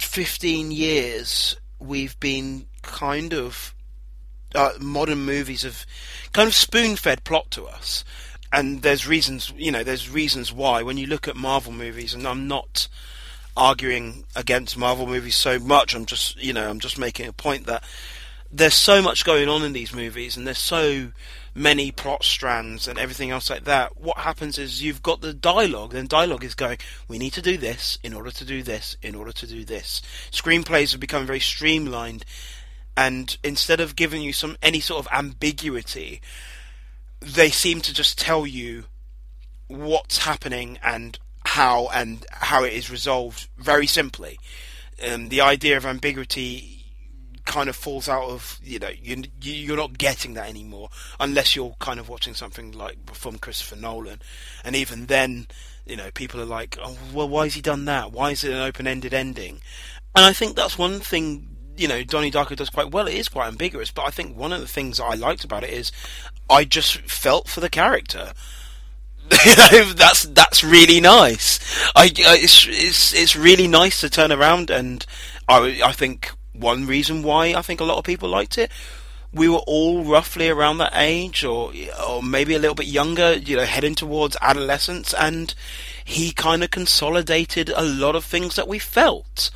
15 years, we've been kind of. Uh, modern movies have kind of spoon fed plot to us. And there's reasons, you know, there's reasons why. When you look at Marvel movies, and I'm not arguing against Marvel movies so much. I'm just, you know, I'm just making a point that there's so much going on in these movies, and there's so many plot strands and everything else like that. What happens is you've got the dialogue, and dialogue is going, we need to do this in order to do this in order to do this. Screenplays have become very streamlined, and instead of giving you some any sort of ambiguity, they seem to just tell you what's happening and how and how it is resolved very simply. Um, the idea of ambiguity kind of falls out of you know you you're not getting that anymore unless you're kind of watching something like from Christopher Nolan, and even then you know people are like oh well why has he done that why is it an open ended ending, and I think that's one thing you know Donnie Darko does quite well. It is quite ambiguous, but I think one of the things I liked about it is I just felt for the character. that's that's really nice. I, it's it's it's really nice to turn around and I I think one reason why I think a lot of people liked it. We were all roughly around that age, or or maybe a little bit younger, you know, heading towards adolescence, and he kind of consolidated a lot of things that we felt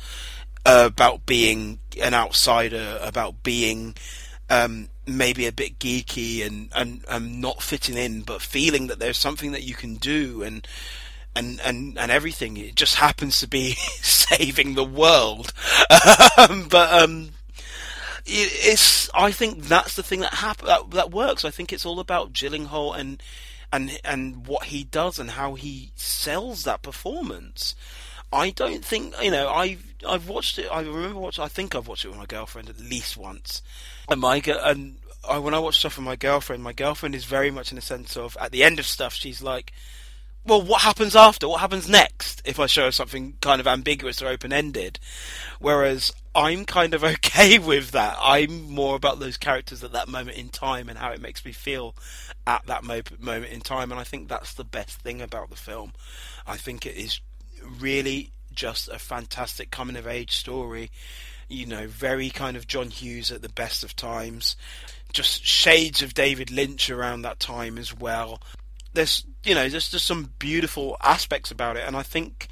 uh, about being an outsider, about being um, maybe a bit geeky and, and, and not fitting in, but feeling that there's something that you can do and and and and everything. It just happens to be saving the world, um, but um, it, it's. I think that's the thing that happen that, that works. I think it's all about Gyllenhaal and and and what he does and how he sells that performance. I don't think you know. I've I've watched it. I remember watching. I think I've watched it with my girlfriend at least once. And my and I, when I watch stuff with my girlfriend, my girlfriend is very much in the sense of at the end of stuff, she's like, well, what happens after? What happens next if I show her something kind of ambiguous or open ended? Whereas I'm kind of okay with that. I'm more about those characters at that moment in time and how it makes me feel at that mo- moment in time. And I think that's the best thing about the film. I think it is really just a fantastic coming of age story. You know, very kind of John Hughes at the best of times. Just shades of David Lynch around that time as well. There's, you know, there's just some beautiful aspects about it, and I think,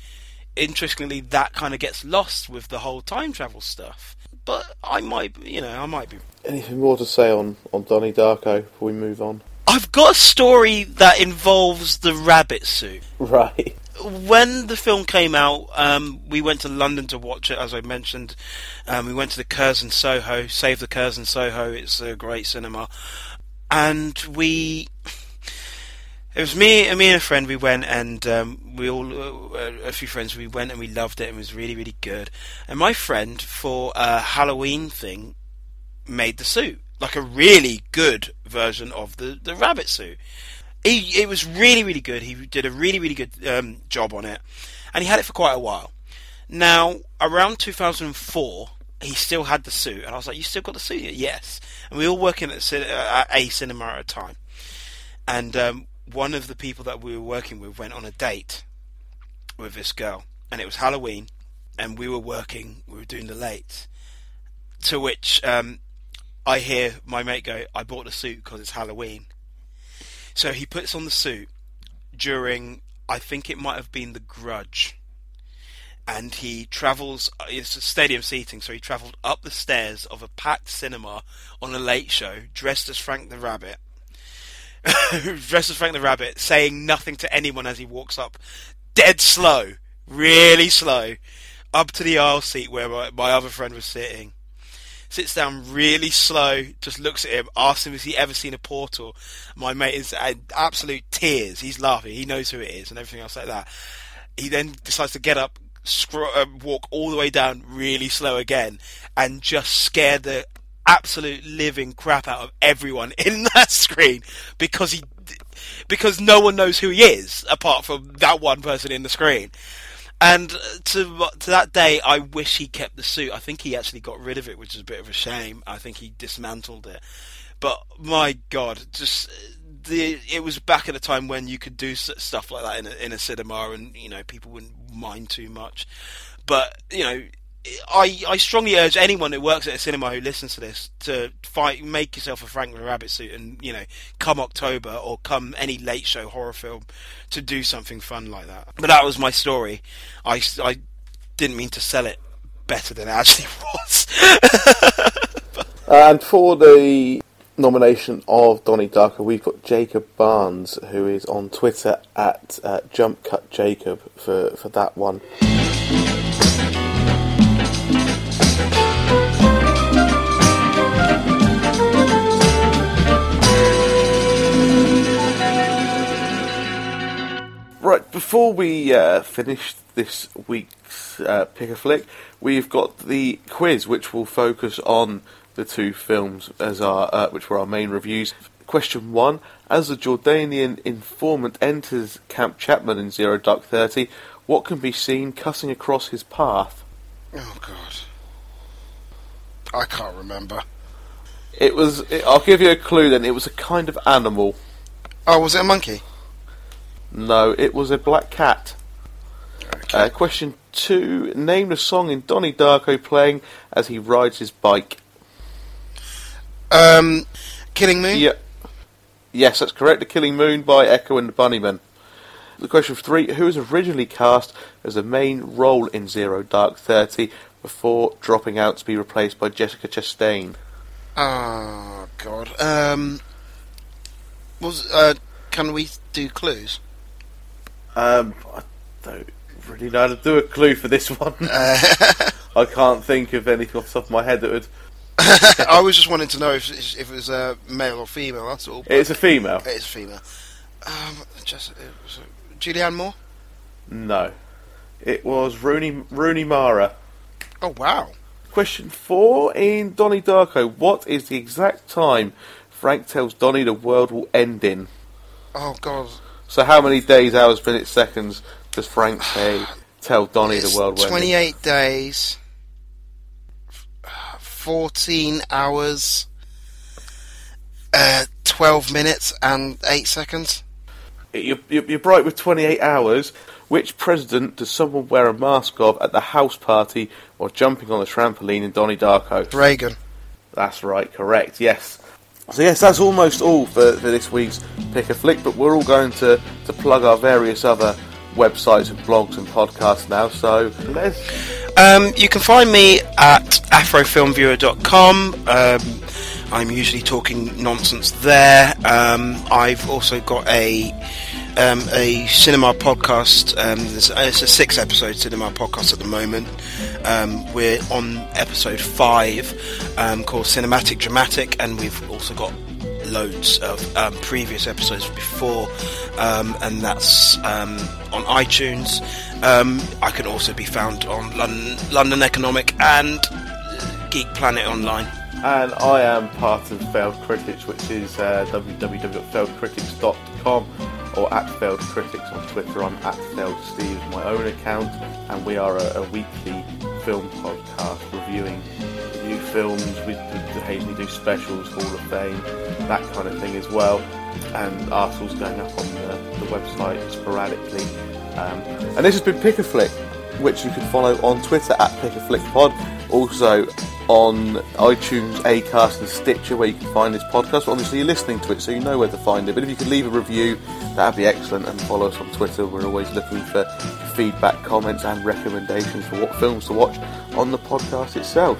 interestingly, that kind of gets lost with the whole time travel stuff. But I might, you know, I might be. Anything more to say on, on Donnie Darko before we move on? I've got a story that involves the rabbit suit. Right. When the film came out, um, we went to London to watch it, as I mentioned. Um, we went to the Curzon Soho, Save the Curzon Soho. It's a great cinema, and we. It was me and me and a friend. We went and um, we all uh, a few friends. We went and we loved it. and It was really really good. And my friend for a Halloween thing made the suit like a really good version of the the rabbit suit he, it was really, really good. He did a really, really good um, job on it, and he had it for quite a while. Now, around 2004, he still had the suit, and I was like, "You still got the suit?" Yes. And we were all working at, at a cinema at a time, and um, one of the people that we were working with went on a date with this girl, and it was Halloween, and we were working, we were doing the late. To which um, I hear my mate go, "I bought the suit because it's Halloween." So he puts on the suit during, I think it might have been The Grudge. And he travels, uh, it's a stadium seating, so he travelled up the stairs of a packed cinema on a late show, dressed as Frank the Rabbit. dressed as Frank the Rabbit, saying nothing to anyone as he walks up. Dead slow, really slow, up to the aisle seat where my, my other friend was sitting sits down really slow, just looks at him, asks him if he ever seen a portal. My mate is in absolute tears. He's laughing. He knows who it is and everything else like that. He then decides to get up, scro- uh, walk all the way down really slow again, and just scare the absolute living crap out of everyone in that screen because he because no one knows who he is apart from that one person in the screen. And to to that day, I wish he kept the suit. I think he actually got rid of it, which is a bit of a shame. I think he dismantled it. But my God, just uh, the it was back at a time when you could do stuff like that in a, in a cinema, and you know people wouldn't mind too much. But you know, I, I strongly urge anyone who works at a cinema who listens to this to fight, make yourself a Frank the Rabbit suit, and you know, come October or come any late show horror film, to do something fun like that. But that was my story. I, I didn't mean to sell it better than it actually was. and for the nomination of Donnie Darko, we've got Jacob Barnes, who is on Twitter at uh, JumpCutJacob for for that one. Right, before we uh, finish this week's uh, Pick a Flick, we've got the quiz, which will focus on the two films as our, uh, which were our main reviews. Question one: As the Jordanian informant enters Camp Chapman in Zero Dark Thirty, what can be seen cutting across his path? Oh God, I can't remember. It was. It, I'll give you a clue. Then it was a kind of animal. Oh, was it a monkey? No, it was a black cat. Okay. Uh, question two: Name the song in Donnie Darko playing as he rides his bike. Um, Killing Moon. Yeah. Yes, that's correct. The Killing Moon by Echo and the Bunnymen. The question three: Who was originally cast as the main role in Zero Dark Thirty before dropping out to be replaced by Jessica Chastain? Oh God. Um, was uh, can we do clues? Um, I don't really know how to do a clue for this one. I can't think of anything off the top of my head that would. I was just wanting to know if if it was a male or female. That's all. It's a female. It is female. Um, just it was, uh, Julianne Moore. No, it was Rooney Rooney Mara. Oh wow! Question four in Donnie Darko. What is the exact time Frank tells Donnie the world will end in? Oh god! So how many days, hours, minutes, seconds does Frank say tell Donnie the world? 28 days, 14 hours, uh, 12 minutes, and 8 seconds. You're, you're bright with 28 hours. Which president does someone wear a mask of at the house party while jumping on the trampoline in Donnie Darko? Reagan. That's right, correct, yes. So yes, that's almost all for, for this week's Pick a Flick, but we're all going to, to plug our various other websites and blogs and podcasts now, so let's... Um, you can find me at afrofilmviewer.com. Um, I'm usually talking nonsense there. Um, I've also got a um, a cinema podcast. Um, it's a six episode cinema podcast at the moment. Um, we're on episode five um, called Cinematic Dramatic, and we've also got loads of um, previous episodes before, um, and that's on iTunes. I can also be found on London, London Economic and Geek Planet Online. And I am part of Failed Critics, which is uh, www.failedcritics.com or at Failed Critics on Twitter. I'm at Failed Steve, my own account, and we are a, a weekly film podcast reviewing new films. We, occasionally do specials, Hall of Fame, that kind of thing as well. And articles going up on the, the website sporadically. Um, and this has been Pick a Flick, which you can follow on Twitter at Pick a Flick Pod. Also on iTunes, Acast, and Stitcher, where you can find this podcast. But obviously, you're listening to it, so you know where to find it. But if you could leave a review, that'd be excellent. And follow us on Twitter. We're always looking for feedback, comments, and recommendations for what films to watch on the podcast itself.